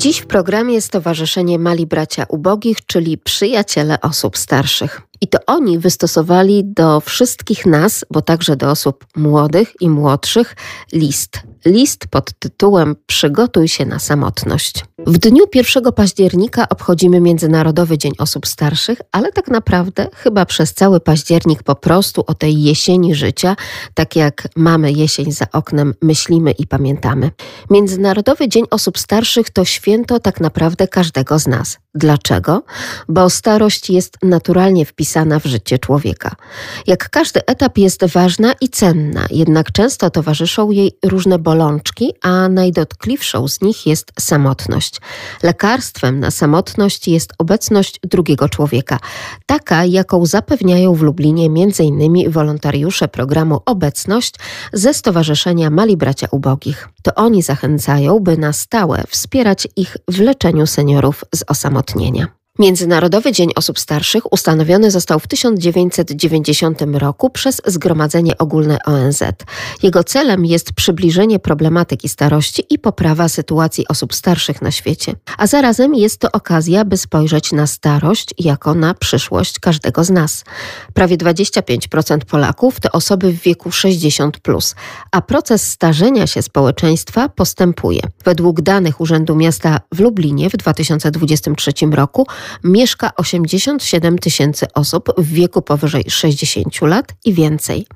Dziś w programie Stowarzyszenie Mali Bracia Ubogich, czyli przyjaciele osób starszych. I to oni wystosowali do wszystkich nas, bo także do osób młodych i młodszych, list. List pod tytułem Przygotuj się na samotność. W dniu 1 października obchodzimy Międzynarodowy Dzień Osób Starszych, ale tak naprawdę chyba przez cały październik po prostu o tej jesieni życia, tak jak mamy jesień za oknem, myślimy i pamiętamy. Międzynarodowy Dzień Osób Starszych to święto tak naprawdę każdego z nas. Dlaczego? Bo starość jest naturalnie wpisana w życie człowieka. Jak każdy etap jest ważna i cenna, jednak często towarzyszą jej różne bolączki, a najdotkliwszą z nich jest samotność. Lekarstwem na samotność jest obecność drugiego człowieka, taka jaką zapewniają w Lublinie m.in. wolontariusze programu Obecność ze Stowarzyszenia Mali Bracia Ubogich. To oni zachęcają, by na stałe wspierać ich w leczeniu seniorów z osamotnienia osamotnienia. Międzynarodowy Dzień Osób Starszych ustanowiony został w 1990 roku przez Zgromadzenie Ogólne ONZ. Jego celem jest przybliżenie problematyki starości i poprawa sytuacji osób starszych na świecie. A zarazem jest to okazja, by spojrzeć na starość jako na przyszłość każdego z nas. Prawie 25% Polaków to osoby w wieku 60, plus, a proces starzenia się społeczeństwa postępuje. Według danych Urzędu Miasta w Lublinie w 2023 roku mieszka 87 tysięcy osób w wieku powyżej 60 lat i więcej.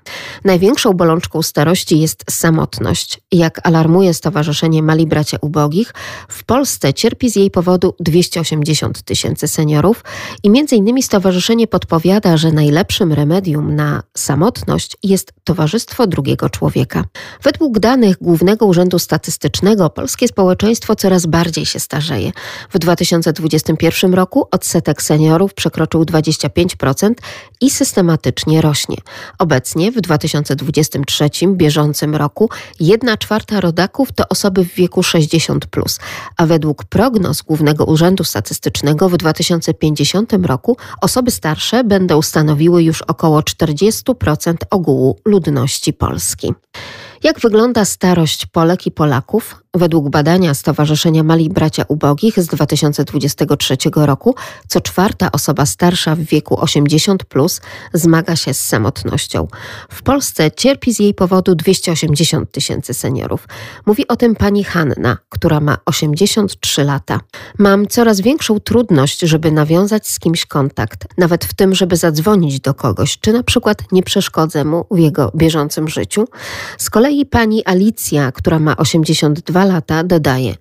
Największą bolączką starości jest samotność. Jak alarmuje Stowarzyszenie Mali Bracia Ubogich, w Polsce cierpi z jej powodu 280 tysięcy seniorów i innymi stowarzyszenie podpowiada, że najlepszym remedium na samotność jest towarzystwo drugiego człowieka. Według danych Głównego Urzędu Statystycznego polskie społeczeństwo coraz bardziej się starzeje. W 2021 roku odsetek seniorów przekroczył 25% i systematycznie rośnie. Obecnie w 2023 bieżącym roku 1 czwarta rodaków to osoby w wieku 60, plus, a według prognoz Głównego Urzędu Statystycznego w 2050 roku osoby starsze będą stanowiły już około 40% ogółu ludności Polski. Jak wygląda starość Polek i Polaków? Według badania Stowarzyszenia Mali Bracia Ubogich z 2023 roku, co czwarta osoba starsza w wieku 80 plus zmaga się z samotnością. W Polsce cierpi z jej powodu 280 tysięcy seniorów. Mówi o tym pani Hanna, która ma 83 lata. Mam coraz większą trudność, żeby nawiązać z kimś kontakt, nawet w tym, żeby zadzwonić do kogoś, czy na przykład nie przeszkodzę mu w jego bieżącym życiu. Z kolei pani Alicja, która ma 82 lata, dodaje: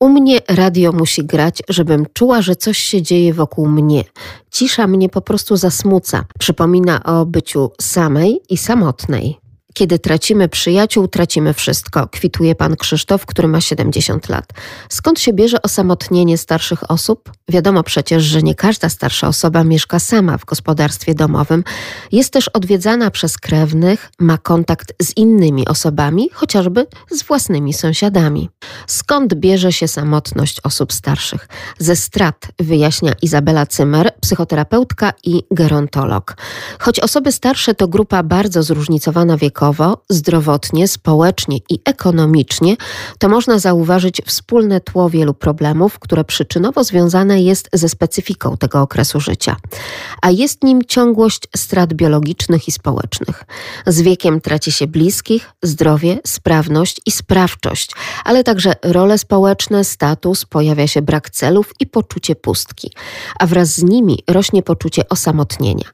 U mnie radio musi grać, żebym czuła, że coś się dzieje wokół mnie. Cisza mnie po prostu zasmuca. Przypomina o byciu samej i samotnej. Kiedy tracimy przyjaciół, tracimy wszystko, kwituje pan Krzysztof, który ma 70 lat. Skąd się bierze osamotnienie starszych osób? Wiadomo przecież, że nie każda starsza osoba mieszka sama w gospodarstwie domowym. Jest też odwiedzana przez krewnych, ma kontakt z innymi osobami, chociażby z własnymi sąsiadami. Skąd bierze się samotność osób starszych? Ze strat, wyjaśnia Izabela Cymer, psychoterapeutka i gerontolog. Choć osoby starsze to grupa bardzo zróżnicowana wiekowo, zdrowotnie, społecznie i ekonomicznie, to można zauważyć wspólne tło wielu problemów, które przyczynowo związane jest ze specyfiką tego okresu życia. A jest nim ciągłość strat biologicznych i społecznych. Z wiekiem traci się bliskich, zdrowie, sprawność i sprawczość, ale także role społeczne, status, pojawia się brak celów i poczucie pustki, a wraz z nimi rośnie poczucie osamotnienia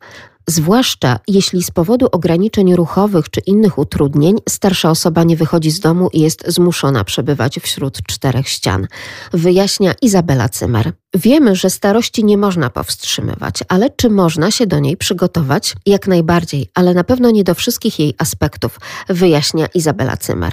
zwłaszcza jeśli z powodu ograniczeń ruchowych czy innych utrudnień starsza osoba nie wychodzi z domu i jest zmuszona przebywać wśród czterech ścian, wyjaśnia Izabela Cymer. Wiemy, że starości nie można powstrzymywać, ale czy można się do niej przygotować? Jak najbardziej, ale na pewno nie do wszystkich jej aspektów, wyjaśnia Izabela Cymer.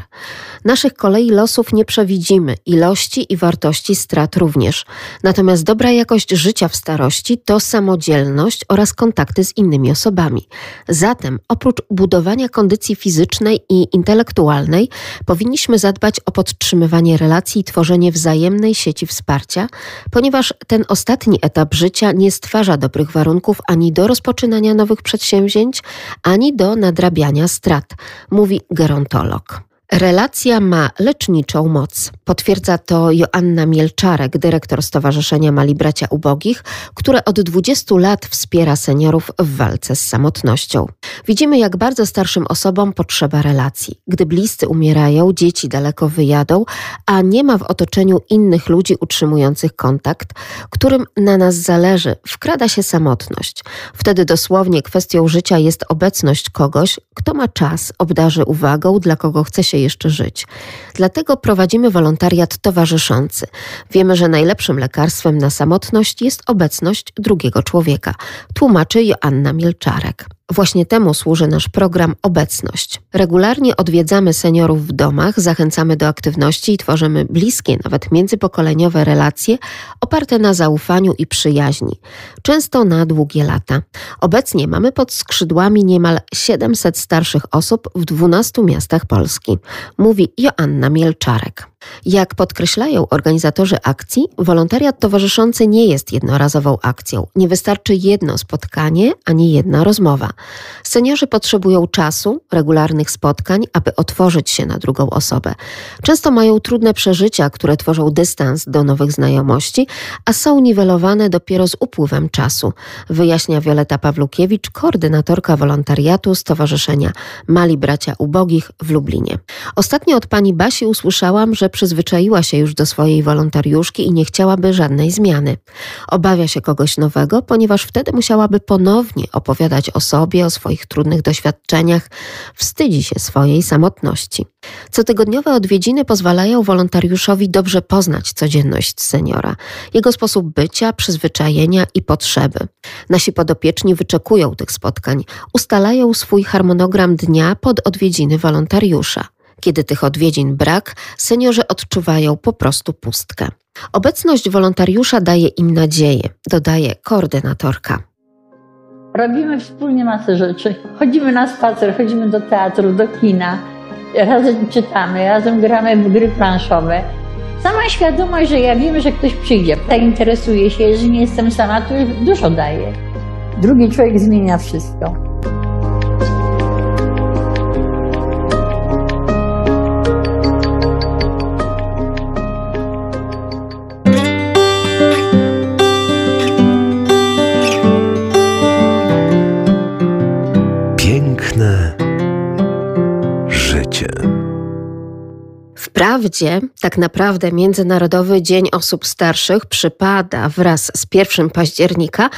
Naszych kolei losów nie przewidzimy, ilości i wartości strat również. Natomiast dobra jakość życia w starości to samodzielność oraz kontakty z innymi osobami. Zatem oprócz budowania kondycji fizycznej i intelektualnej, powinniśmy zadbać o podtrzymywanie relacji i tworzenie wzajemnej sieci wsparcia, ponieważ ten ostatni etap życia nie stwarza dobrych warunków ani do rozpoczynania nowych przedsięwzięć, ani do nadrabiania strat, mówi gerontolog. Relacja ma leczniczą moc. Potwierdza to Joanna Mielczarek, dyrektor Stowarzyszenia Mali Bracia Ubogich, które od 20 lat wspiera seniorów w walce z samotnością. Widzimy, jak bardzo starszym osobom potrzeba relacji. Gdy bliscy umierają, dzieci daleko wyjadą, a nie ma w otoczeniu innych ludzi utrzymujących kontakt, którym na nas zależy, wkrada się samotność. Wtedy dosłownie kwestią życia jest obecność kogoś, kto ma czas, obdarzy uwagą, dla kogo chce się jeszcze żyć. Dlatego prowadzimy wolontariat towarzyszący. Wiemy, że najlepszym lekarstwem na samotność jest obecność drugiego człowieka, tłumaczy Joanna Mielczarek. Właśnie temu służy nasz program Obecność. Regularnie odwiedzamy seniorów w domach, zachęcamy do aktywności i tworzymy bliskie, nawet międzypokoleniowe relacje oparte na zaufaniu i przyjaźni, często na długie lata. Obecnie mamy pod skrzydłami niemal 700 starszych osób w 12 miastach Polski, mówi Joanna Mielczarek. Jak podkreślają organizatorzy akcji, wolontariat towarzyszący nie jest jednorazową akcją. Nie wystarczy jedno spotkanie ani jedna rozmowa. Seniorzy potrzebują czasu, regularnych spotkań, aby otworzyć się na drugą osobę. Często mają trudne przeżycia, które tworzą dystans do nowych znajomości, a są niwelowane dopiero z upływem czasu, wyjaśnia Wioleta Pawlukiewicz, koordynatorka wolontariatu Stowarzyszenia Mali Bracia Ubogich w Lublinie. Ostatnio od pani Basi usłyszałam, że przyzwyczaiła się już do swojej wolontariuszki i nie chciałaby żadnej zmiany. Obawia się kogoś nowego, ponieważ wtedy musiałaby ponownie opowiadać o sobie, o swoich trudnych doświadczeniach, wstydzi się swojej samotności. Cotygodniowe odwiedziny pozwalają wolontariuszowi dobrze poznać codzienność seniora, jego sposób bycia, przyzwyczajenia i potrzeby. Nasi podopieczni wyczekują tych spotkań, ustalają swój harmonogram dnia pod odwiedziny wolontariusza. Kiedy tych odwiedzin brak, seniorzy odczuwają po prostu pustkę. Obecność wolontariusza daje im nadzieję, dodaje koordynatorka. Robimy wspólnie masę rzeczy. Chodzimy na spacer, chodzimy do teatru, do kina, razem czytamy, razem gramy w gry planszowe. Sama świadomość, że ja wiem, że ktoś przyjdzie, zainteresuje się, że nie jestem sama, to już dużo daje. Drugi człowiek zmienia wszystko. Wprawdzie, tak naprawdę Międzynarodowy Dzień Osób Starszych przypada wraz z 1 października,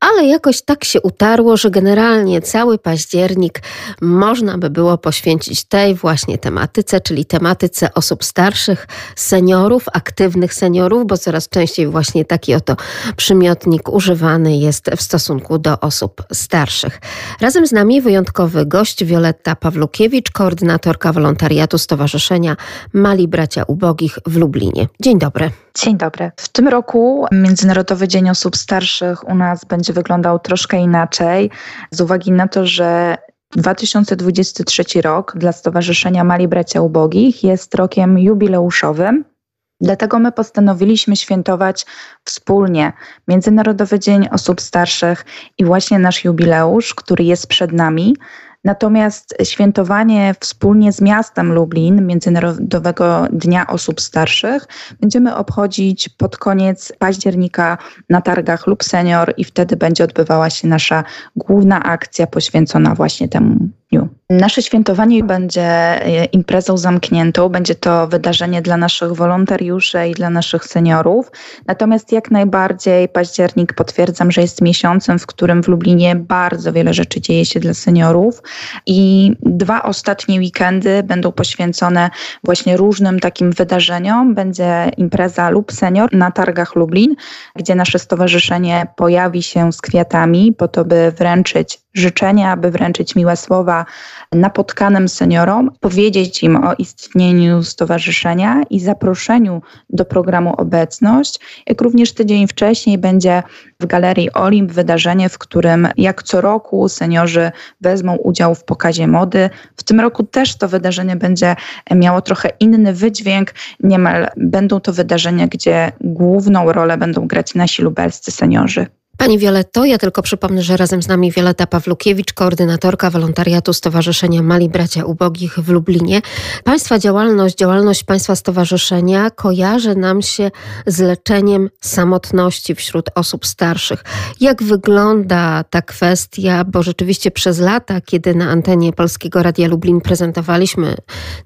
ale jakoś tak się utarło, że generalnie cały październik można by było poświęcić tej właśnie tematyce, czyli tematyce osób starszych, seniorów, aktywnych seniorów, bo coraz częściej właśnie taki oto przymiotnik używany jest w stosunku do osób starszych. Razem z nami wyjątkowy gość Wioletta Pawlukiewicz, koordynatorka wolontariatu Stowarzyszenia Mali Bracia Ubogich w Lublinie. Dzień dobry. Dzień dobry. W tym roku Międzynarodowy Dzień Osób Starszych u nas będzie wyglądał troszkę inaczej, z uwagi na to, że 2023 rok dla Stowarzyszenia Mali Bracia Ubogich jest rokiem jubileuszowym. Dlatego my postanowiliśmy świętować wspólnie Międzynarodowy Dzień Osób Starszych i właśnie nasz jubileusz, który jest przed nami. Natomiast świętowanie wspólnie z miastem Lublin Międzynarodowego Dnia Osób Starszych będziemy obchodzić pod koniec października na targach Lub Senior i wtedy będzie odbywała się nasza główna akcja poświęcona właśnie temu Nasze świętowanie będzie e, imprezą zamkniętą, będzie to wydarzenie dla naszych wolontariuszy i dla naszych seniorów. Natomiast jak najbardziej październik potwierdzam, że jest miesiącem, w którym w Lublinie bardzo wiele rzeczy dzieje się dla seniorów i dwa ostatnie weekendy będą poświęcone właśnie różnym takim wydarzeniom. Będzie impreza lub senior na targach Lublin, gdzie nasze stowarzyszenie pojawi się z kwiatami po to, by wręczyć życzenia, aby wręczyć miłe słowa napotkanym seniorom, powiedzieć im o istnieniu stowarzyszenia i zaproszeniu do programu Obecność, jak również tydzień wcześniej będzie w Galerii Olimp wydarzenie, w którym jak co roku seniorzy wezmą udział w pokazie mody. W tym roku też to wydarzenie będzie miało trochę inny wydźwięk. Niemal będą to wydarzenia, gdzie główną rolę będą grać nasi lubelscy seniorzy. Pani Wioletto, ja tylko przypomnę, że razem z nami Wioleta Pawlukiewicz, koordynatorka wolontariatu Stowarzyszenia Mali Bracia Ubogich w Lublinie. Państwa działalność, działalność Państwa Stowarzyszenia kojarzy nam się z leczeniem samotności wśród osób starszych. Jak wygląda ta kwestia, bo rzeczywiście przez lata, kiedy na antenie Polskiego Radia Lublin prezentowaliśmy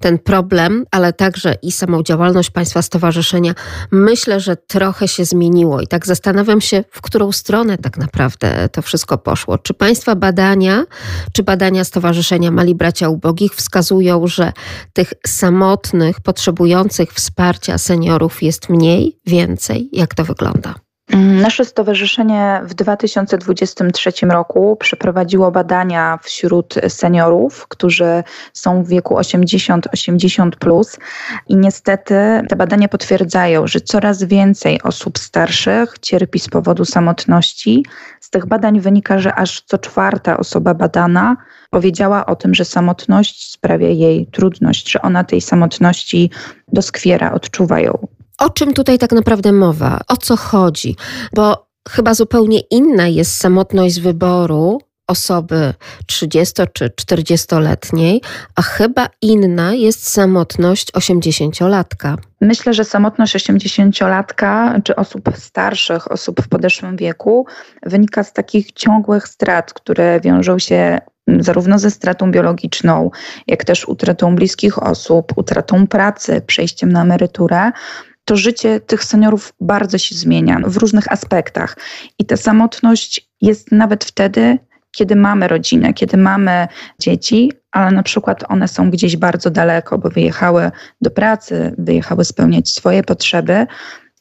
ten problem, ale także i samą działalność Państwa Stowarzyszenia, myślę, że trochę się zmieniło i tak zastanawiam się, w którą stronę stronę tak naprawdę to wszystko poszło? Czy Państwa badania, czy badania Stowarzyszenia Mali Bracia Ubogich wskazują, że tych samotnych, potrzebujących wsparcia seniorów jest mniej, więcej? Jak to wygląda? Nasze stowarzyszenie w 2023 roku przeprowadziło badania wśród seniorów, którzy są w wieku 80-80 plus i niestety te badania potwierdzają, że coraz więcej osób starszych cierpi z powodu samotności. Z tych badań wynika, że aż co czwarta osoba badana powiedziała o tym, że samotność sprawia jej trudność, że ona tej samotności doskwiera, odczuwa ją. O czym tutaj tak naprawdę mowa? O co chodzi? Bo chyba zupełnie inna jest samotność wyboru osoby 30 czy 40-letniej, a chyba inna jest samotność 80-latka. Myślę, że samotność 80-latka czy osób starszych, osób w podeszłym wieku wynika z takich ciągłych strat, które wiążą się zarówno ze stratą biologiczną, jak też utratą bliskich osób, utratą pracy, przejściem na emeryturę to życie tych seniorów bardzo się zmienia w różnych aspektach. I ta samotność jest nawet wtedy, kiedy mamy rodzinę, kiedy mamy dzieci, ale na przykład one są gdzieś bardzo daleko, bo wyjechały do pracy, wyjechały spełniać swoje potrzeby.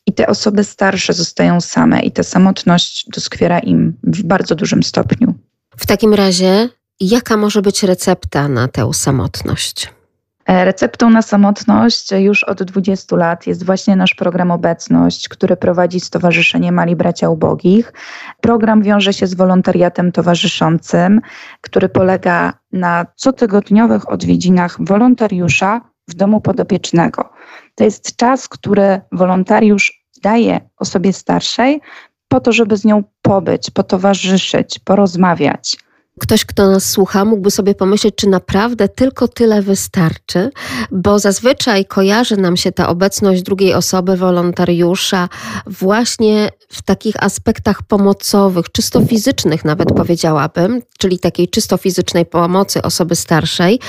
I te osoby starsze zostają same, i ta samotność doskwiera im w bardzo dużym stopniu. W takim razie, jaka może być recepta na tę samotność? E, receptą na samotność już od 20 lat jest właśnie nasz program Obecność, który prowadzi Stowarzyszenie Mali Bracia Ubogich. Program wiąże się z wolontariatem towarzyszącym, który polega na cotygodniowych odwiedzinach wolontariusza w domu podopiecznego. To jest czas, który wolontariusz daje osobie starszej po to, żeby z nią pobyć, potowarzyszyć, porozmawiać ktoś, kto nas słucha, mógłby sobie pomyśleć, czy naprawdę tylko tyle wystarczy, bo zazwyczaj kojarzy nam się ta obecność drugiej osoby, wolontariusza, właśnie w takich aspektach pomocowych, czysto fizycznych nawet powiedziałabym, czyli takiej czysto fizycznej pomocy osoby starszej,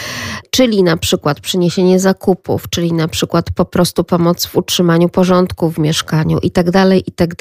czyli na przykład przyniesienie zakupów, czyli na przykład po prostu pomoc w utrzymaniu porządku w mieszkaniu i tak dalej, i tak.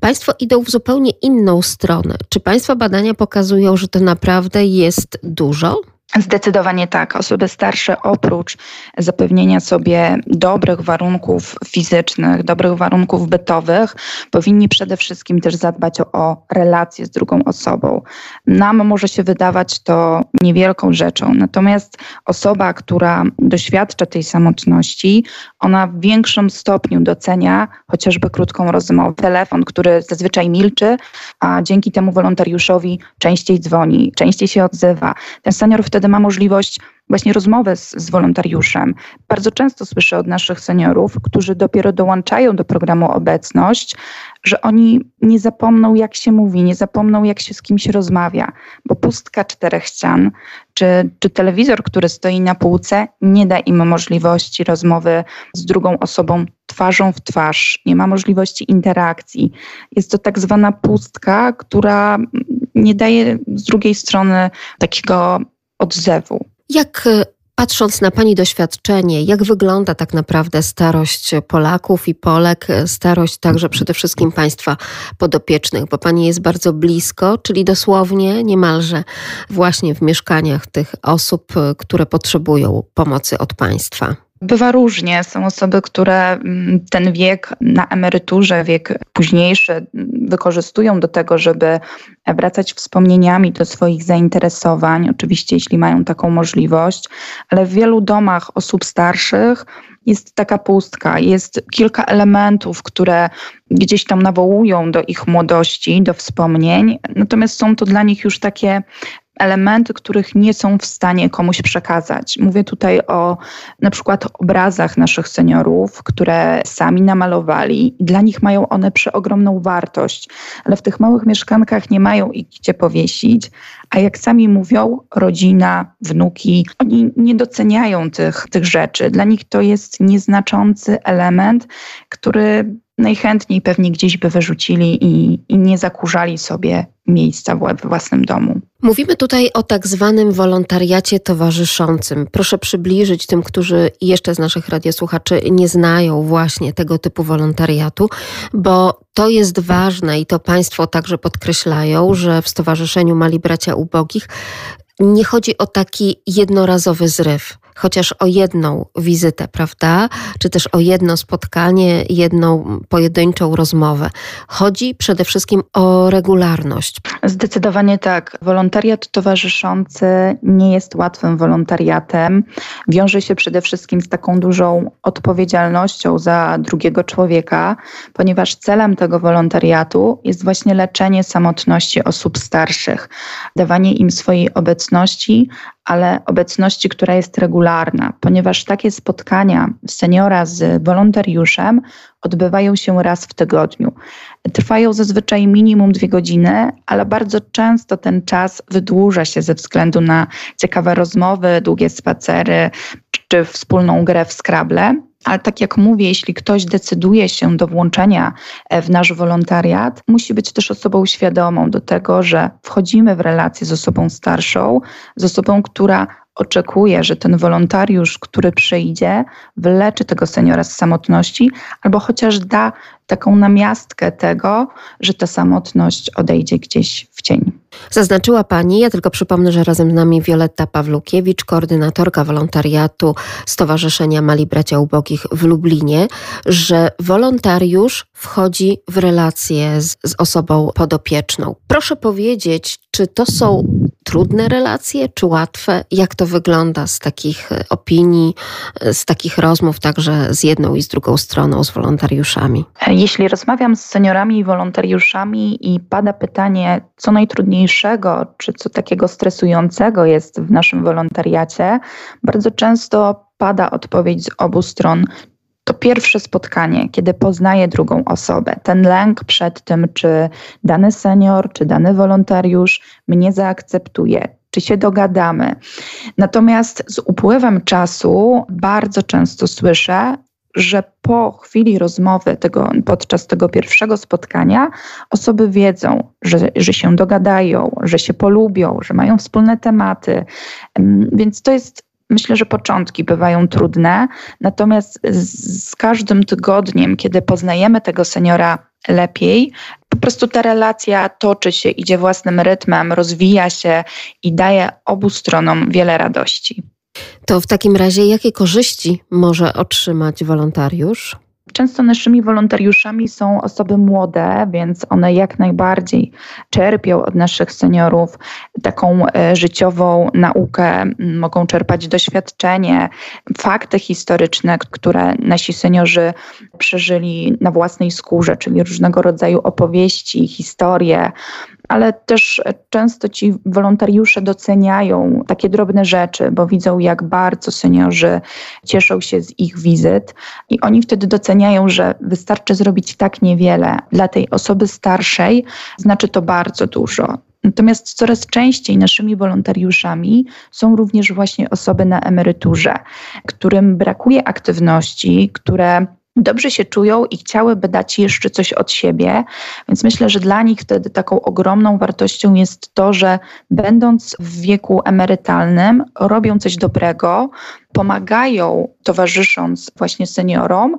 Państwo idą w zupełnie inną stronę. Czy Państwa badania pokazują, że to naprawdę jest dużo? Zdecydowanie tak. Osoby starsze oprócz zapewnienia sobie dobrych warunków fizycznych, dobrych warunków bytowych, powinni przede wszystkim też zadbać o, o relacje z drugą osobą. Nam może się wydawać to niewielką rzeczą, natomiast osoba, która doświadcza tej samotności, ona w większym stopniu docenia chociażby krótką rozmowę, telefon, który zazwyczaj milczy, a dzięki temu wolontariuszowi częściej dzwoni, częściej się odzywa. Ten senior wtedy wtedy ma możliwość właśnie rozmowy z, z wolontariuszem. Bardzo często słyszę od naszych seniorów, którzy dopiero dołączają do programu Obecność, że oni nie zapomną, jak się mówi, nie zapomną, jak się z kimś rozmawia, bo pustka czterech ścian czy, czy telewizor, który stoi na półce, nie da im możliwości rozmowy z drugą osobą twarzą w twarz, nie ma możliwości interakcji. Jest to tak zwana pustka, która nie daje z drugiej strony takiego odzewu. Jak e, Patrząc na Pani doświadczenie, jak wygląda tak naprawdę starość Polaków i Polek, e, starość także przede wszystkim Państwa podopiecznych, bo Pani jest bardzo blisko, czyli dosłownie niemalże właśnie w mieszkaniach tych osób, e, które potrzebują pomocy od Państwa. Bywa różnie. Są osoby, które mm, ten wiek na emeryturze, wiek późniejszy mm, wykorzystują do tego, żeby wracać wspomnieniami do swoich zainteresowań, oczywiście jeśli mają taką możliwość, ale w wielu domach osób starszych jest taka pustka, jest kilka elementów, które gdzieś tam nawołują do ich młodości, do wspomnień, natomiast są to dla nich już takie elementy, których nie są w stanie komuś przekazać. Mówię tutaj o na przykład obrazach naszych seniorów, które sami namalowali. Dla nich mają one przeogromną wartość, ale w tych małych mieszkankach nie mają ich gdzie powiesić, a jak sami mówią, rodzina, wnuki, oni nie doceniają tych, tych rzeczy. Dla nich to jest nieznaczący element, który najchętniej pewnie gdzieś by wyrzucili i, i nie zakurzali sobie miejsca w własnym domu. Mówimy tutaj o tak zwanym wolontariacie towarzyszącym. Proszę przybliżyć tym, którzy jeszcze z naszych radiosłuchaczy nie znają właśnie tego typu wolontariatu, bo to jest ważne i to Państwo także podkreślają, że w Stowarzyszeniu Mali Bracia Ubogich nie chodzi o taki jednorazowy zryw chociaż o jedną wizytę, prawda? Czy też o jedno spotkanie, jedną pojedynczą rozmowę. Chodzi przede wszystkim o regularność. Zdecydowanie tak. Wolontariat towarzyszący nie jest łatwym wolontariatem. Wiąże się przede wszystkim z taką dużą odpowiedzialnością za drugiego człowieka, ponieważ celem tego wolontariatu jest właśnie leczenie samotności osób starszych, dawanie im swojej obecności, ale obecności, która jest regularna, ponieważ takie spotkania seniora z wolontariuszem odbywają się raz w tygodniu. Trwają zazwyczaj minimum dwie godziny, ale bardzo często ten czas wydłuża się ze względu na ciekawe rozmowy, długie spacery czy wspólną grę w Scrabble. Ale tak jak mówię, jeśli ktoś decyduje się do włączenia e, w nasz wolontariat, musi być też osobą świadomą do tego, że wchodzimy w relację z osobą starszą, z osobą, która oczekuje, że ten wolontariusz, który przyjdzie, wyleczy tego seniora z samotności, albo chociaż da taką namiastkę tego, że ta samotność odejdzie gdzieś w cień. Zaznaczyła Pani, ja tylko przypomnę, że razem z nami Wioletta Pawlukiewicz, koordynatorka wolontariatu Stowarzyszenia Mali Bracia Ubogich w Lublinie, że wolontariusz wchodzi w relację z, z osobą podopieczną. Proszę powiedzieć, czy to są trudne relacje, czy łatwe? Jak to wygląda z takich e, opinii, e, z takich rozmów, także z jedną i z drugą stroną, z wolontariuszami? Jeśli rozmawiam z seniorami i wolontariuszami i pada pytanie, co najtrudniejszego, czy co takiego stresującego jest w naszym wolontariacie, bardzo często pada odpowiedź z obu stron. To pierwsze spotkanie, kiedy poznaję drugą osobę, ten lęk przed tym, czy dany senior, czy dany wolontariusz mnie zaakceptuje, czy się dogadamy. Natomiast z upływem czasu bardzo często słyszę, że po chwili rozmowy tego, podczas tego pierwszego spotkania osoby wiedzą, że, że się dogadają, że się polubią, że mają wspólne tematy. Więc to jest Myślę, że początki bywają trudne, natomiast z, każdym tygodniem, kiedy poznajemy tego seniora lepiej, po prostu ta relacja toczy się, idzie własnym rytmem, rozwija się i daje obu stronom wiele radości. To w takim razie jakie korzyści może otrzymać wolontariusz? Często naszymi wolontariuszami są osoby młode, więc one jak najbardziej czerpią od naszych seniorów taką e, życiową naukę, mogą czerpać doświadczenie, fakty historyczne, które nasi seniorzy przeżyli na własnej skórze, czyli różnego rodzaju opowieści, historie, ale też często ci wolontariusze doceniają takie drobne rzeczy, bo widzą, jak bardzo seniorzy cieszą się z ich wizyt i oni wtedy doceniają, że wystarczy zrobić tak niewiele dla tej osoby starszej, znaczy to bardzo dużo. Natomiast coraz częściej naszymi wolontariuszami są również właśnie osoby na emeryturze, którym brakuje aktywności, które dobrze się czują i chciałyby dać jeszcze coś od siebie. Więc myślę, że dla nich wtedy taką ogromną wartością jest to, że będąc w wieku emerytalnym, robią coś dobrego, pomagają, towarzysząc właśnie seniorom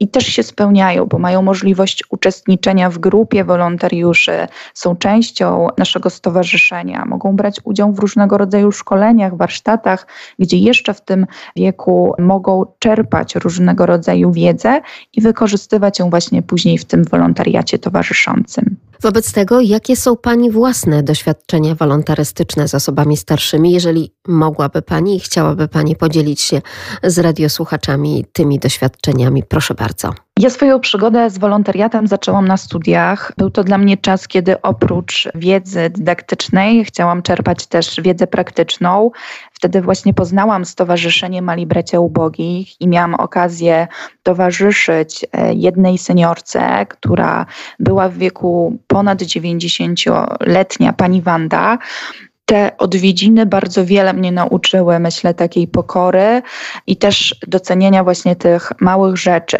i też się spełniają, bo mają możliwość uczestniczenia w grupie wolontariuszy, są częścią naszego stowarzyszenia, mogą brać udział w różnego rodzaju szkoleniach, warsztatach, gdzie jeszcze w tym wieku mogą czerpać różnego rodzaju wiedzę i wykorzystywać ją właśnie później w tym wolontariacie towarzyszącym. Wobec tego, jakie są Pani własne doświadczenia wolontarystyczne z osobami starszymi, jeżeli mogłaby Pani i chciałaby Pani podzielić się z radiosłuchaczami tymi doświadczeniami? Proszę bardzo. Ja swoją przygodę z wolontariatem zaczęłam na studiach. Był to dla mnie czas, kiedy oprócz wiedzy dydaktycznej chciałam czerpać też wiedzę praktyczną. Wtedy właśnie poznałam Stowarzyszenie Mali Bracia Ubogich i miałam okazję towarzyszyć e, jednej seniorce, która była w wieku ponad 90-letnia, pani Wanda te odwiedziny bardzo wiele mnie nauczyły, myślę, takiej pokory i też docenienia właśnie tych małych rzeczy,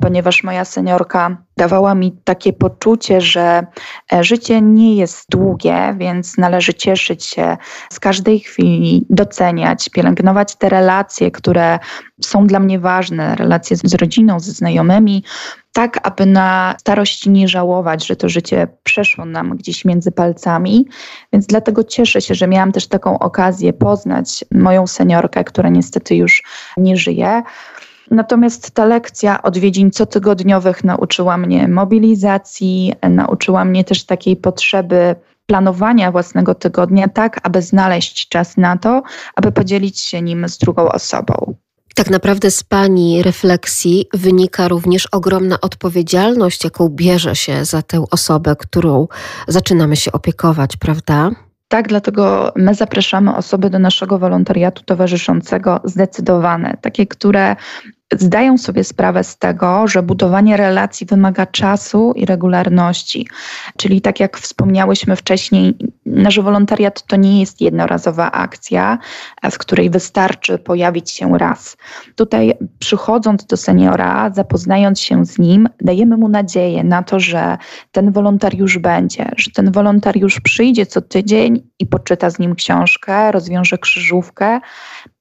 ponieważ moja seniorka dawała mi takie poczucie, że e, życie nie jest długie, więc należy cieszyć się z każdej chwili, doceniać, pielęgnować te relacje, które są dla mnie ważne, relacje z rodziną, ze znajomymi, tak aby na starość nie żałować, że to życie przeszło nam gdzieś między palcami. Więc dlatego cieszę się, że miałam też taką okazję poznać moją seniorkę, która niestety już nie żyje. Natomiast ta lekcja odwiedzin cotygodniowych nauczyła mnie mobilizacji, nauczyła mnie też takiej potrzeby planowania własnego tygodnia, tak aby znaleźć czas na to, aby podzielić się nim z drugą osobą. Tak naprawdę z Pani refleksji wynika również ogromna odpowiedzialność, jaką bierze się za tę osobę, którą zaczynamy się opiekować, prawda? Tak, dlatego my zapraszamy osoby do naszego wolontariatu towarzyszącego zdecydowane, takie, które zdają sobie sprawę z tego, że budowanie relacji wymaga czasu i regularności. Czyli tak jak wspomniałyśmy wcześniej, nasz wolontariat to nie jest jednorazowa akcja, w której wystarczy pojawić się raz. Tutaj przychodząc do seniora, zapoznając się z nim, dajemy mu nadzieję na to, że ten wolontariusz będzie, że ten wolontariusz przyjdzie co tydzień i poczyta z nim książkę, rozwiąże krzyżówkę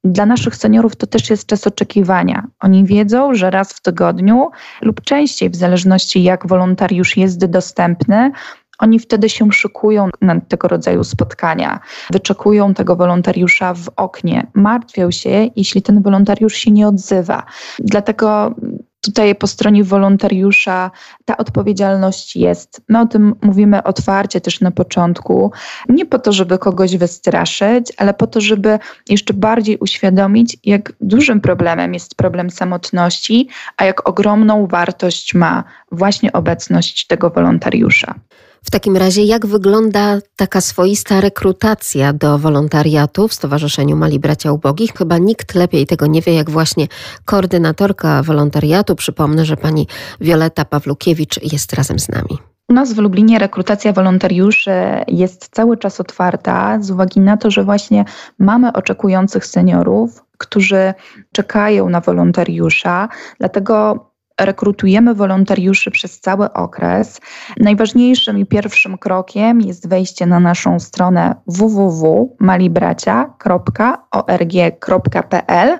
dla naszych seniorów to też jest czas oczekiwania. Oni wiedzą, że raz w tygodniu lub częściej, w zależności jak wolontariusz jest dostępny, oni wtedy się szykują na tego rodzaju spotkania, wyczekują tego wolontariusza w oknie, martwią się, jeśli ten wolontariusz się nie odzywa. Dlatego tutaj po stronie wolontariusza ta odpowiedzialność jest. My o tym mówimy otwarcie też na początku, nie po to, żeby kogoś wystraszyć, ale po to, żeby jeszcze bardziej uświadomić, jak dużym problemem jest problem samotności, a jak ogromną wartość ma właśnie obecność tego wolontariusza. W takim razie, jak wygląda taka swoista rekrutacja do wolontariatu w Stowarzyszeniu Mali Bracia Ubogich? Chyba nikt lepiej tego nie wie, jak właśnie koordynatorka wolontariatu. Przypomnę, że pani Wioleta Pawlukiewicz jest razem z nami. U nas w Lublinie rekrutacja wolontariuszy jest cały czas otwarta z uwagi na to, że właśnie mamy oczekujących seniorów, którzy czekają na wolontariusza. Dlatego rekrutujemy wolontariuszy przez cały okres. Najważniejszym i pierwszym krokiem jest wejście na naszą stronę www.malibracia.org.pl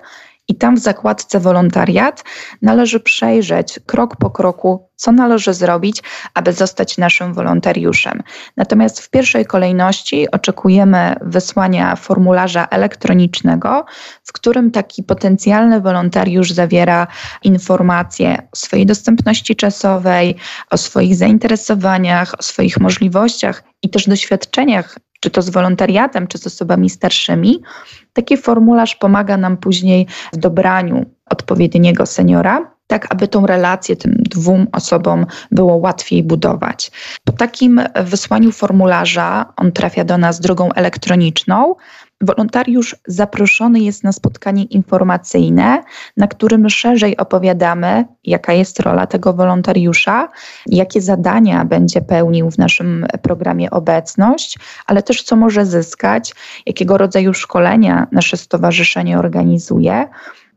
i tam w zakładce wolontariat należy przejrzeć krok po kroku, co należy zrobić, aby zostać naszym wolontariuszem. Natomiast w pierwszej kolejności oczekujemy wysłania formularza elektronicznego, w którym taki potencjalny wolontariusz zawiera informacje o swojej dostępności czasowej, o swoich zainteresowaniach, o swoich możliwościach i też doświadczeniach czy to z wolontariatem, czy z osobami starszymi. Taki formularz pomaga nam później w dobraniu odpowiedniego seniora, tak aby tą relację tym dwóm osobom było łatwiej budować. Po takim wysłaniu formularza, on trafia do nas drogą elektroniczną, Wolontariusz zaproszony jest na spotkanie informacyjne, na którym szerzej opowiadamy, jaka jest rola tego wolontariusza, jakie zadania będzie pełnił w naszym programie Obecność, ale też co może zyskać, jakiego rodzaju szkolenia nasze stowarzyszenie organizuje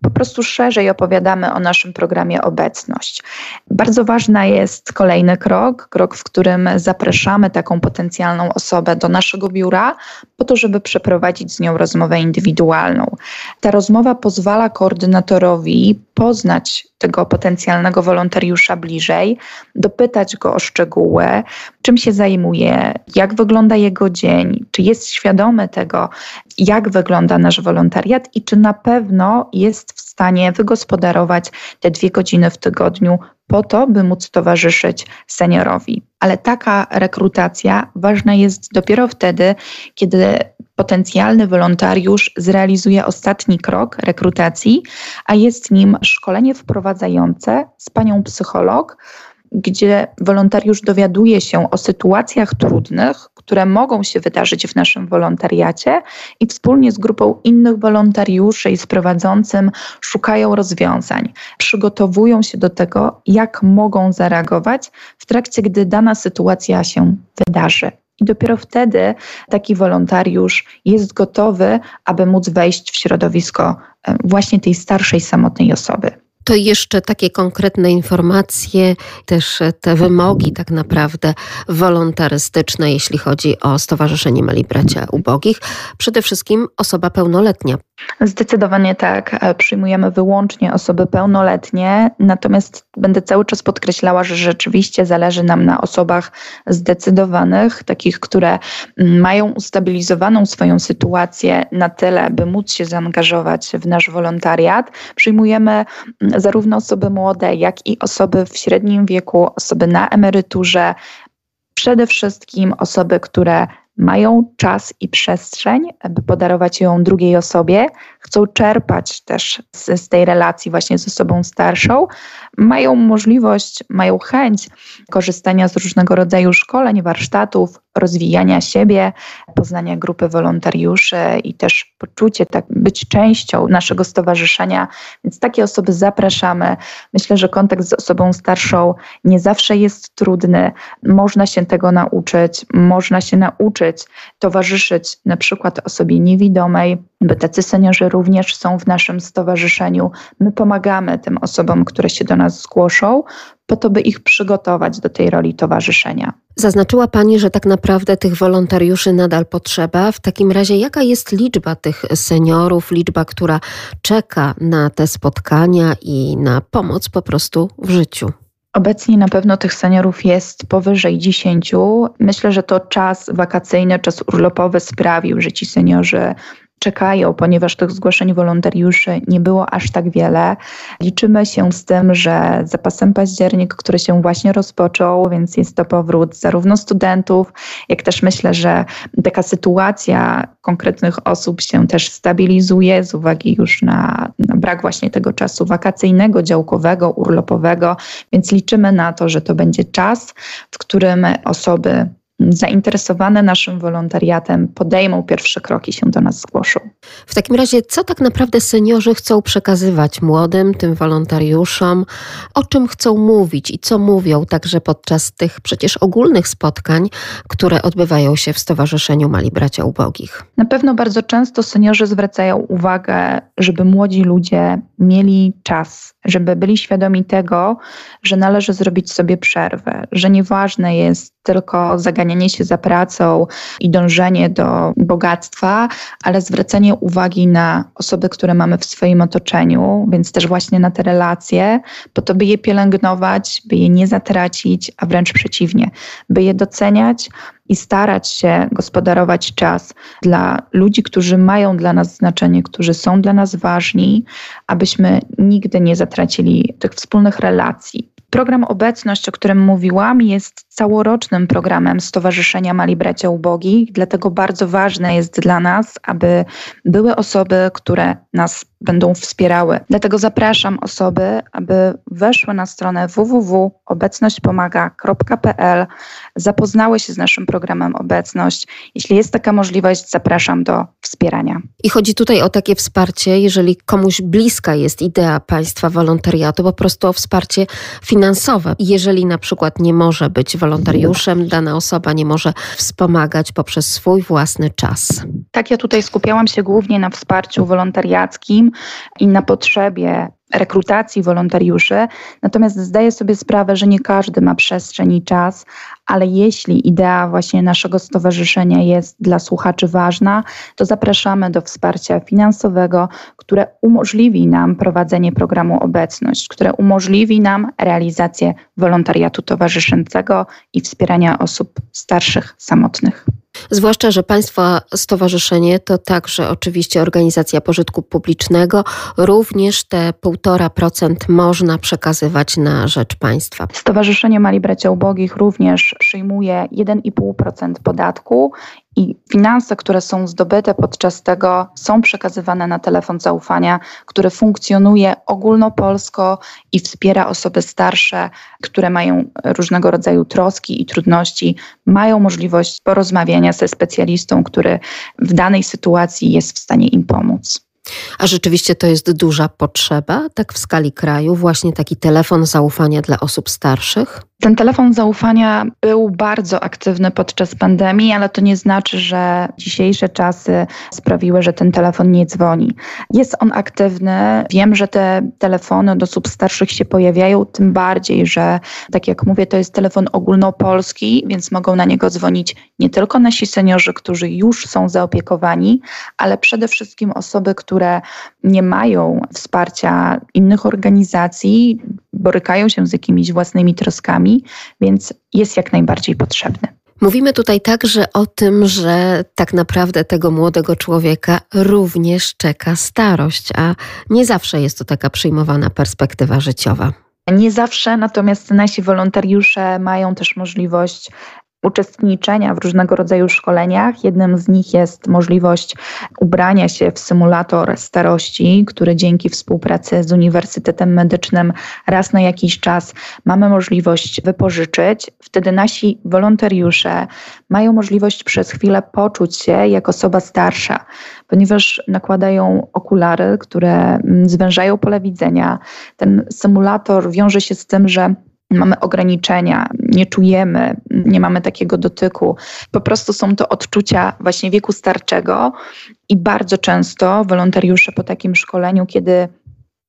po prostu szerzej opowiadamy o naszym programie Obecność. Bardzo ważna jest kolejny krok, krok, w którym zapraszamy taką potencjalną osobę do naszego biura, po to, żeby przeprowadzić z nią rozmowę indywidualną. Ta rozmowa pozwala koordynatorowi poznać tego potencjalnego wolontariusza bliżej, dopytać go o szczegóły, czym się zajmuje, jak wygląda jego dzień, czy jest świadomy tego, jak wygląda nasz wolontariat i czy na pewno jest w stanie wygospodarować te dwie godziny w tygodniu po to, by móc towarzyszyć seniorowi. Ale taka rekrutacja ważna jest dopiero wtedy, kiedy potencjalny wolontariusz zrealizuje ostatni krok rekrutacji, a jest nim szkolenie wprowadzające z panią psycholog, gdzie wolontariusz dowiaduje się o sytuacjach trudnych, które mogą się wydarzyć w naszym wolontariacie i wspólnie z grupą innych wolontariuszy i z prowadzącym szukają rozwiązań, przygotowują się do tego, jak mogą zareagować w trakcie, gdy dana sytuacja się wydarzy. I dopiero wtedy taki wolontariusz jest gotowy, aby móc wejść w środowisko właśnie tej starszej, samotnej osoby to jeszcze takie konkretne informacje, też te wymogi tak naprawdę wolontarystyczne, jeśli chodzi o Stowarzyszenie Mali Bracia Ubogich. Przede wszystkim osoba pełnoletnia. Zdecydowanie tak. E, przyjmujemy wyłącznie osoby pełnoletnie, natomiast będę cały czas podkreślała, że rzeczywiście zależy nam na osobach zdecydowanych, takich, które mm, mają ustabilizowaną swoją sytuację na tyle, by móc się zaangażować w nasz wolontariat. Przyjmujemy mm, zarówno osoby młode, jak i osoby w średnim wieku, osoby na emeryturze, przede wszystkim osoby, które mają czas i przestrzeń, by podarować ją drugiej osobie, chcą czerpać też z, z, tej relacji właśnie z osobą starszą, mają możliwość, mają chęć korzystania z różnego rodzaju szkoleń, warsztatów, rozwijania siebie, poznania grupy wolontariuszy i też poczucie tak być częścią naszego stowarzyszenia. Więc takie osoby zapraszamy. Myślę, że kontakt z osobą starszą nie zawsze jest trudny. Można się tego nauczyć, można się nauczyć towarzyszyć na przykład osobie niewidomej, bo tacy seniorzy również są w naszym stowarzyszeniu. My pomagamy tym osobom, które się do nas zgłoszą, po to, by ich przygotować do tej roli towarzyszenia. Zaznaczyła Pani, że tak naprawdę tych wolontariuszy nadal potrzeba. W takim razie, jaka jest liczba tych seniorów, liczba, która czeka na te spotkania i na pomoc po prostu w życiu? Obecnie na pewno tych seniorów jest powyżej 10. Myślę, że to czas wakacyjny, czas urlopowy sprawił, że ci seniorzy czekają, ponieważ tych zgłoszeń wolontariuszy nie było aż tak wiele. Liczymy się z tym, że zapasem październik, który się właśnie rozpoczął, więc jest to powrót zarówno studentów, jak też myślę, że taka sytuacja konkretnych osób się też stabilizuje z uwagi już na, na brak właśnie tego czasu wakacyjnego, działkowego, urlopowego, więc liczymy na to, że to będzie czas, w którym osoby zainteresowane naszym wolontariatem podejmą pierwsze kroki, się do nas zgłoszą. W takim razie, co tak naprawdę seniorzy chcą przekazywać młodym, tym wolontariuszom, o czym chcą mówić i co mówią także podczas tych przecież ogólnych spotkań, które odbywają się w Stowarzyszeniu Mali Bracia Ubogich? Na pewno bardzo często seniorzy zwracają uwagę, żeby młodzi ludzie mieli czas, żeby byli świadomi tego, że należy zrobić sobie przerwę, że nieważne jest tylko zaganianie się za pracą i dążenie do bogactwa, ale zwracanie uwagi na osoby, które mamy w swoim otoczeniu, więc też właśnie na te relacje, po to, by je pielęgnować, by je nie zatracić, a wręcz przeciwnie, by je doceniać, i starać się gospodarować czas dla ludzi, którzy mają dla nas znaczenie, którzy są dla nas ważni, abyśmy nigdy nie zatracili tych wspólnych relacji. Program Obecność, o którym mówiłam, jest całorocznym programem Stowarzyszenia Mali Bracia Ubogich, dlatego bardzo ważne jest dla nas, aby były osoby, które nas będą wspierały. Dlatego zapraszam osoby, aby weszły na stronę www.obecnośćpomaga.pl, zapoznały się z naszym programem Obecność. Jeśli jest taka możliwość, zapraszam do wspierania. I chodzi tutaj o takie wsparcie, jeżeli komuś bliska jest idea państwa wolontariatu, po prostu o wsparcie finansowe. Jeżeli na przykład nie może być wolontariuszem, dana osoba nie może wspomagać poprzez swój własny czas. Tak, ja tutaj skupiałam się głównie na wsparciu wolontariackim i na potrzebie rekrutacji wolontariuszy. Natomiast zdaję sobie sprawę, że nie każdy ma przestrzeń i czas, ale jeśli idea właśnie naszego stowarzyszenia jest dla słuchaczy ważna, to zapraszamy do wsparcia finansowego, które umożliwi nam prowadzenie programu Obecność, które umożliwi nam realizację wolontariatu towarzyszącego i wspierania osób starszych, samotnych. Zwłaszcza, że Państwa Stowarzyszenie to także oczywiście organizacja pożytku publicznego. Również te 1,5% można przekazywać na rzecz państwa. Stowarzyszenie Mali Bracia Ubogich również przyjmuje 1,5% podatku i finanse, które są zdobyte podczas tego, są przekazywane na telefon zaufania, który funkcjonuje ogólnopolsko i wspiera osoby starsze, które mają różnego rodzaju troski i trudności, mają możliwość porozmawiania ze specjalistą, który w danej sytuacji jest w stanie im pomóc. A rzeczywiście to jest duża potrzeba, tak w skali kraju, właśnie taki telefon zaufania dla osób starszych? Ten telefon zaufania był bardzo aktywny podczas pandemii, ale to nie znaczy, że dzisiejsze czasy sprawiły, że ten telefon nie dzwoni. Jest on aktywny. Wiem, że te telefony do osób starszych się pojawiają, tym bardziej, że tak jak mówię, to jest telefon ogólnopolski, więc mogą na niego dzwonić nie tylko nasi seniorzy, którzy już są zaopiekowani, ale przede wszystkim osoby, które nie mają wsparcia innych organizacji, borykają się z jakimiś własnymi troskami, więc jest jak najbardziej potrzebny. Mówimy tutaj także o tym, że tak naprawdę tego młodego człowieka również czeka starość, a nie zawsze jest to taka przyjmowana perspektywa życiowa. Nie zawsze, natomiast nasi wolontariusze mają też możliwość uczestniczenia w różnego rodzaju szkoleniach. Jednym z nich jest możliwość ubrania się w symulator starości, który dzięki współpracy z Uniwersytetem Medycznym raz na jakiś czas mamy możliwość wypożyczyć. Wtedy nasi wolontariusze mają możliwość przez chwilę poczuć się jak osoba starsza, ponieważ nakładają okulary, które mm, zwężają pole widzenia. Ten symulator wiąże się z tym, że mamy ograniczenia, nie czujemy, nie mamy takiego dotyku. Po prostu są to odczucia właśnie wieku starczego i bardzo często wolontariusze po takim szkoleniu, kiedy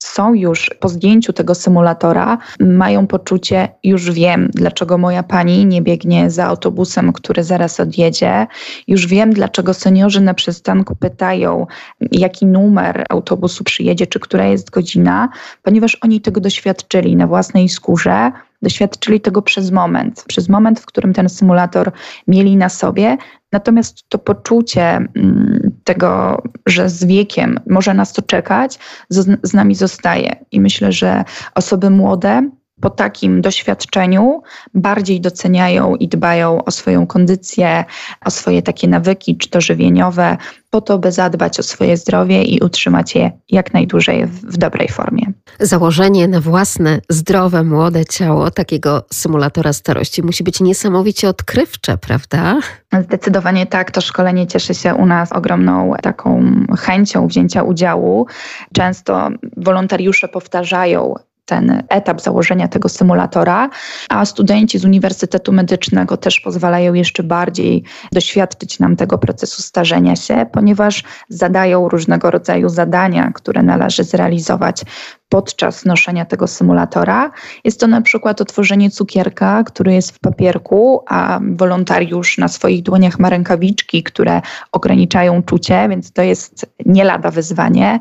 są już po zdjęciu tego symulatora, mają poczucie, już wiem, dlaczego moja pani nie biegnie za autobusem, który zaraz odjedzie. Już wiem, dlaczego seniorzy na przystanku pytają, jaki numer autobusu przyjedzie, czy która jest godzina, ponieważ oni tego doświadczyli na własnej skórze, doświadczyli tego przez moment, przez moment, w którym ten symulator mieli na sobie. Natomiast to poczucie mm, tego, że z wiekiem może nas to czekać, z, nami zostaje. I myślę, że osoby młode po takim doświadczeniu bardziej doceniają i dbają o swoją kondycję, o swoje takie nawyki, czy to żywieniowe, po to, by zadbać o swoje zdrowie i utrzymać je jak najdłużej w, dobrej formie. Założenie na własne, zdrowe, młode ciało takiego symulatora starości musi być niesamowicie odkrywcze, prawda? Zdecydowanie tak. To szkolenie cieszy się u nas ogromną taką chęcią wzięcia udziału. Często wolontariusze powtarzają ten etap założenia tego symulatora, a studenci z Uniwersytetu Medycznego też pozwalają jeszcze bardziej doświadczyć nam tego procesu starzenia się, ponieważ zadają różnego rodzaju zadania, które należy zrealizować podczas noszenia tego symulatora. Jest to na przykład otworzenie cukierka, który jest w papierku, a wolontariusz na swoich dłoniach ma rękawiczki, które ograniczają czucie, więc to jest nie lada wyzwanie.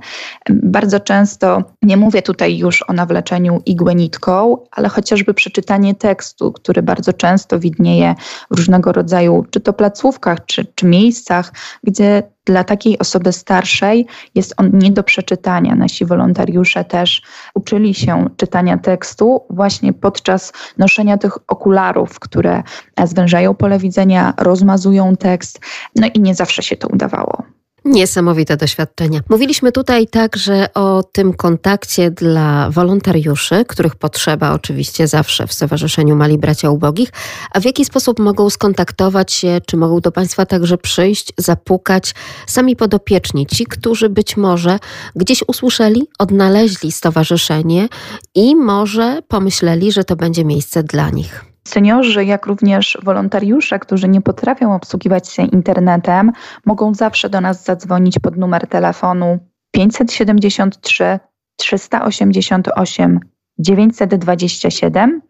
Bardzo często, nie mówię tutaj już o nawleczeniu igłę nitką, ale chociażby przeczytanie tekstu, który bardzo często widnieje w różnego rodzaju, czy to placówkach, czy, czy miejscach, gdzie dla takiej osoby starszej jest on nie do przeczytania. Nasi wolontariusze też uczyli się czytania tekstu właśnie podczas noszenia tych okularów, które zwężają pole widzenia, rozmazują tekst, no i nie zawsze się to udawało. Niesamowite doświadczenia. Mówiliśmy tutaj także o tym kontakcie dla wolontariuszy, których potrzeba oczywiście zawsze w Stowarzyszeniu Mali Bracia Ubogich. A w jaki sposób mogą skontaktować się, czy mogą do Państwa także przyjść, zapukać sami podopieczni, ci, którzy być może gdzieś usłyszeli, odnaleźli stowarzyszenie i może pomyśleli, że to będzie miejsce dla nich. Seniorzy, jak również wolontariusze, którzy nie potrafią obsługiwać się internetem, mogą zawsze do nas zadzwonić pod numer telefonu 573 388 927.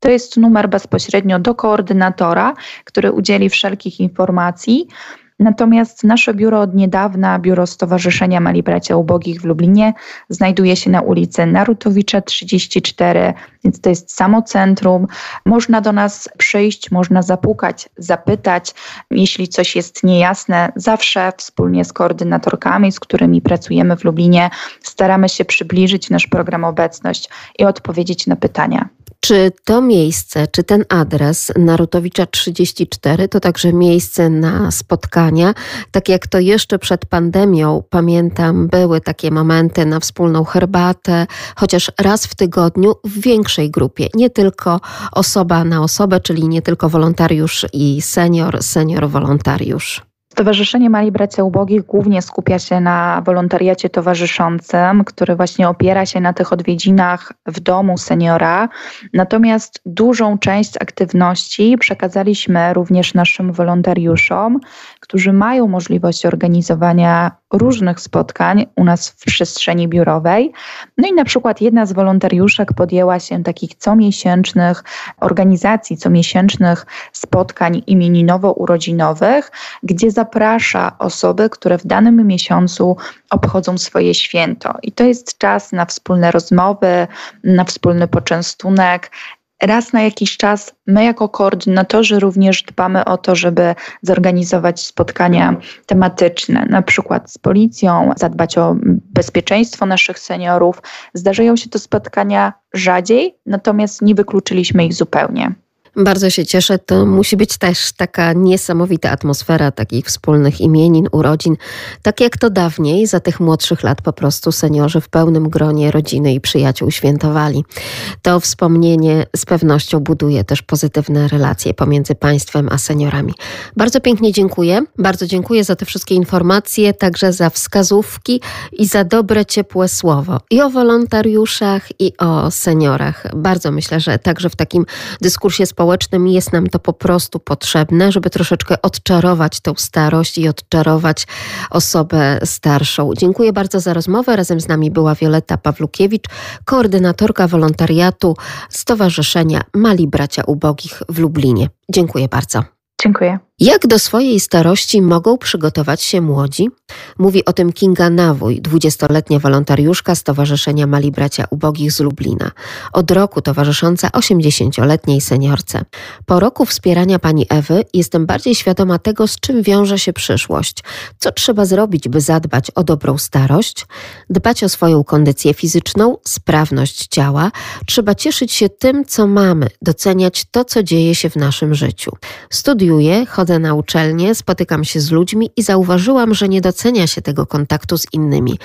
To jest numer bezpośrednio do koordynatora, który udzieli wszelkich informacji. Natomiast nasze biuro od niedawna, biuro Stowarzyszenia Mali Bracia Ubogich w Lublinie, znajduje się na ulicy Narutowicza 34, więc to jest samo centrum. Można do nas przyjść, można zapukać, zapytać, jeśli coś jest niejasne. Zawsze wspólnie z koordynatorkami, z którymi pracujemy w Lublinie, staramy się przybliżyć nasz program Obecność i odpowiedzieć na pytania. Czy to miejsce, czy ten adres Narutowicza 34 to także miejsce na spotkania? Tak jak to jeszcze przed pandemią, pamiętam, były takie momenty na wspólną herbatę, chociaż raz w tygodniu w większej grupie, nie tylko osoba na osobę, czyli nie tylko wolontariusz i senior, senior wolontariusz. Stowarzyszenie Mali Bracia Ubogich głównie skupia się na wolontariacie towarzyszącym, który właśnie opiera się na tych odwiedzinach w domu seniora. Natomiast dużą część aktywności przekazaliśmy również naszym wolontariuszom, którzy mają możliwość organizowania różnych spotkań u nas w przestrzeni biurowej. No i na przykład jedna z wolontariuszek podjęła się takich comiesięcznych organizacji, comiesięcznych spotkań imieninowo-urodzinowych, gdzie zaprasza osoby, które w danym miesiącu obchodzą swoje święto. I to jest czas na wspólne rozmowy, na wspólny poczęstunek, raz na jakiś czas my jako koordynatorzy również dbamy o to, żeby zorganizować spotkania tematyczne, na przykład z policją, zadbać o bezpieczeństwo naszych seniorów. Zdarzają się to spotkania rzadziej, natomiast nie wykluczyliśmy ich zupełnie. Bardzo się cieszę. To musi być też taka niesamowita atmosfera takich wspólnych imienin, urodzin. Tak jak to dawniej, za tych młodszych lat po prostu seniorzy w pełnym gronie rodziny i przyjaciół świętowali. To wspomnienie z pewnością buduje też pozytywne relacje pomiędzy państwem a seniorami. Bardzo pięknie dziękuję. Bardzo dziękuję za te wszystkie informacje, także za wskazówki i za dobre, ciepłe słowo. I o wolontariuszach, i o seniorach. Bardzo myślę, że także w takim dyskursie społecznym społecznym jest nam to po prostu potrzebne, żeby troszeczkę odczarować tą starość i odczarować osobę starszą. Dziękuję bardzo za rozmowę. Razem z nami była Wioletta Pawlukiewicz, koordynatorka wolontariatu Stowarzyszenia Mali Bracia Ubogich w Lublinie. Dziękuję bardzo. Dziękuję. Jak do swojej starości mogą przygotować się młodzi? Mówi o tym Kinga Nawój, dwudziestoletnia wolontariuszka Stowarzyszenia Mali Bracia Ubogich z Lublina. Od roku towarzysząca osiemdziesięcioletniej seniorce. Po roku wspierania pani Ewy jestem bardziej świadoma tego, z czym wiąże się przyszłość. Co trzeba zrobić, by zadbać o dobrą starość? Dbać o swoją kondycję fizyczną, sprawność ciała. Trzeba cieszyć się tym, co mamy, doceniać to, co dzieje się w naszym życiu. Studiuję, chodzę na uczelnię, spotykam się z ludźmi i zauważyłam, że nie docenia się tego kontaktu z innymi.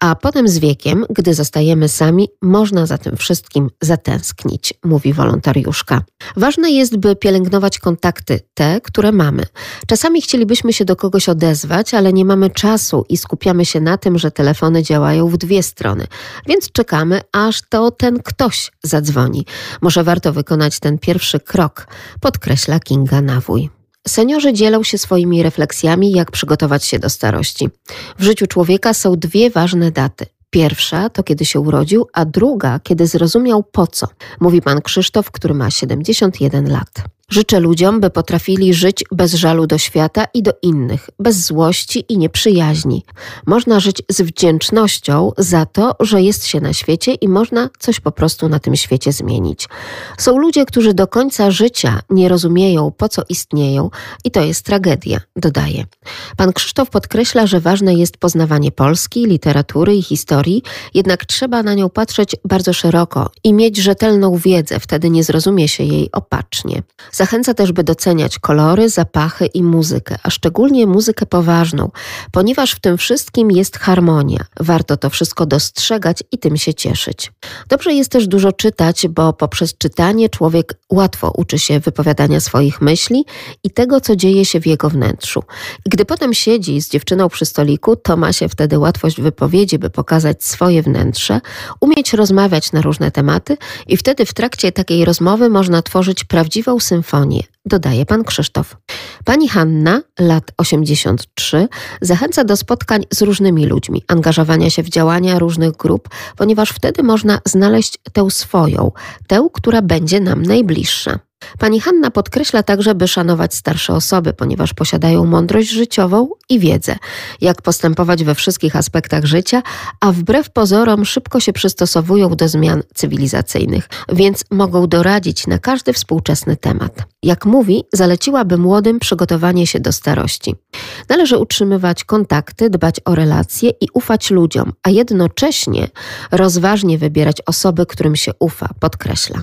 A potem z wiekiem, gdy zostajemy sami, można za tym wszystkim zatęsknić, mówi wolontariuszka. Ważne jest, by pielęgnować kontakty, te, które mamy. Czasami chcielibyśmy się do kogoś odezwać, ale nie mamy czasu i skupiamy się na tym, że telefony działają w dwie strony. Więc czekamy, aż to ten ktoś zadzwoni. Może warto wykonać ten pierwszy krok, podkreśla Kinga Nawój. Seniorzy dzielą się swoimi refleksjami, jak przygotować się do starości. W życiu człowieka są dwie ważne daty. Pierwsza to kiedy się urodził, a druga kiedy zrozumiał po co, mówi pan Krzysztof, który ma 71 lat. Życzę ludziom, by potrafili żyć bez żalu do świata i do innych, bez złości i nieprzyjaźni. Można żyć z wdzięcznością za to, że jest się na świecie i można coś po prostu na tym świecie zmienić. Są ludzie, którzy do końca życia nie rozumieją, po co istnieją, i to jest tragedia, dodaje. Pan Krzysztof podkreśla, że ważne jest poznawanie Polski, literatury i historii, jednak trzeba na nią patrzeć bardzo szeroko i mieć rzetelną wiedzę, wtedy nie zrozumie się jej opacznie. Zachęca też, by doceniać kolory, zapachy i muzykę, a szczególnie muzykę poważną, ponieważ w tym wszystkim jest harmonia. Warto to wszystko dostrzegać i tym się cieszyć. Dobrze jest też dużo czytać, bo poprzez czytanie człowiek łatwo uczy się wypowiadania swoich myśli i tego, co dzieje się w jego wnętrzu. I gdy potem siedzi z dziewczyną przy stoliku, to ma się wtedy łatwość wypowiedzi, by pokazać swoje wnętrze, umieć rozmawiać na różne tematy i wtedy w trakcie takiej rozmowy można tworzyć prawdziwą symfonię symfonię, dodaje pan Krzysztof. Pani Hanna, lat 83, zachęca do spotkań z różnymi ludźmi, angażowania się w działania różnych grup, ponieważ wtedy można znaleźć tę swoją, tę, która będzie nam najbliższa. Pani Hanna podkreśla także, by szanować starsze osoby, ponieważ posiadają mądrość życiową i wiedzę, jak postępować we wszystkich aspektach życia, a wbrew pozorom szybko się przystosowują do zmian cywilizacyjnych, więc mogą doradzić na każdy współczesny temat. Jak mówi, zaleciłaby młodym przygotowanie się do starości. Należy utrzymywać kontakty, dbać o relacje i ufać ludziom, a jednocześnie rozważnie wybierać osoby, którym się ufa, podkreśla.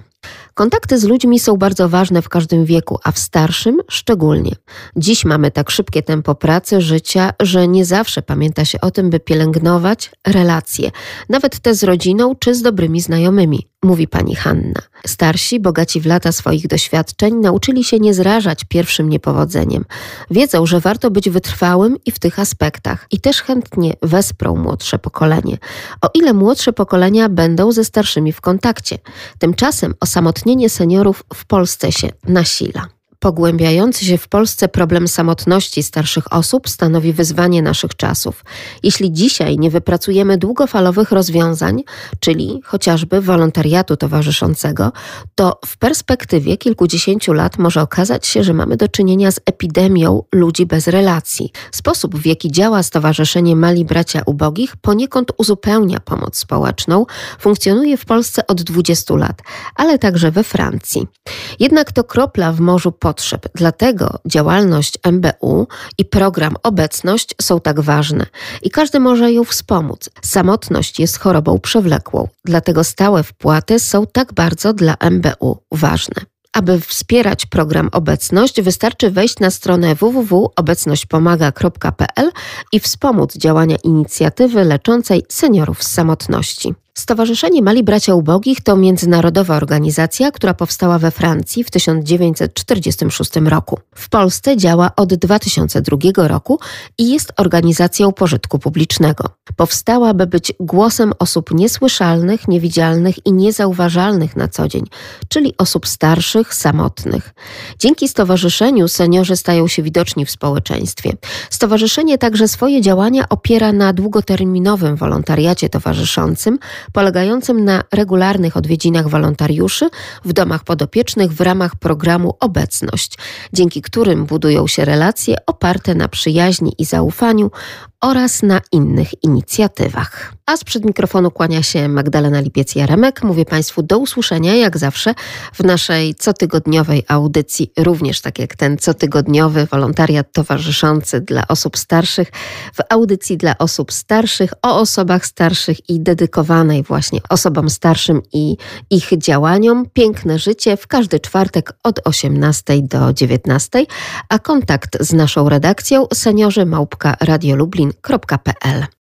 Kontakty z ludźmi są bardzo ważne w każdym wieku, a w starszym szczególnie. Dziś mamy tak szybkie tempo pracy, życia, że nie zawsze pamięta się o tym, by pielęgnować relacje, nawet te z rodziną czy z dobrymi znajomymi mówi pani Hanna. Starsi, bogaci w lata swoich doświadczeń, nauczyli się nie zrażać pierwszym niepowodzeniem. Wiedzą, że warto być wytrwałym i w tych aspektach i też chętnie wesprą młodsze pokolenie. O ile młodsze pokolenia będą ze starszymi w kontakcie. Tymczasem osamotnienie seniorów w Polsce się nasila. Pogłębiający się w Polsce problem samotności starszych osób stanowi wyzwanie naszych czasów. Jeśli dzisiaj nie wypracujemy długofalowych rozwiązań, czyli chociażby wolontariatu towarzyszącego, to w perspektywie kilkudziesięciu lat może okazać się, że mamy do czynienia z epidemią ludzi bez relacji. Sposób, w jaki działa Stowarzyszenie Mali Bracia Ubogich, poniekąd uzupełnia pomoc społeczną, funkcjonuje w Polsce od 20 lat, ale także we Francji. Jednak to kropla w morzu potrzeb. Dlatego działalność MBU i program Obecność są tak ważne i każdy może ją wspomóc. Samotność jest chorobą przewlekłą, dlatego stałe wpłaty są tak bardzo dla MBU ważne. Aby wspierać program Obecność, wystarczy wejść na stronę www.obecnośćpomaga.pl i wspomóc działania inicjatywy leczącej seniorów z samotności. Stowarzyszenie Mali Bracia Ubogich to międzynarodowa organizacja, która powstała we Francji w 1946 roku. W Polsce działa od 2002 roku i jest organizacją pożytku publicznego. Powstała, by być głosem osób niesłyszalnych, niewidzialnych i niezauważalnych na co dzień, czyli osób starszych, samotnych. Dzięki stowarzyszeniu seniorzy stają się widoczni w społeczeństwie. Stowarzyszenie także swoje działania opiera na długoterminowym wolontariacie towarzyszącym, polegającym na regularnych odwiedzinach wolontariuszy w domach podopiecznych w ramach programu Obecność, dzięki którym budują się relacje oparte na przyjaźni i zaufaniu oraz na innych inicjatywach. A sprzed mikrofonu kłania się Magdalena Lipiec-Jaremek. Mówię Państwu do usłyszenia, jak zawsze, w naszej cotygodniowej audycji, również tak jak ten cotygodniowy wolontariat towarzyszący dla osób starszych, w audycji dla osób starszych, o osobach starszych i dedykowanej właśnie osobom starszym i ich działaniom. Piękne życie w każdy czwartek od 18 do 19, a kontakt z naszą redakcją seniorzy małpka Radio Lublin www.radiolublin.pl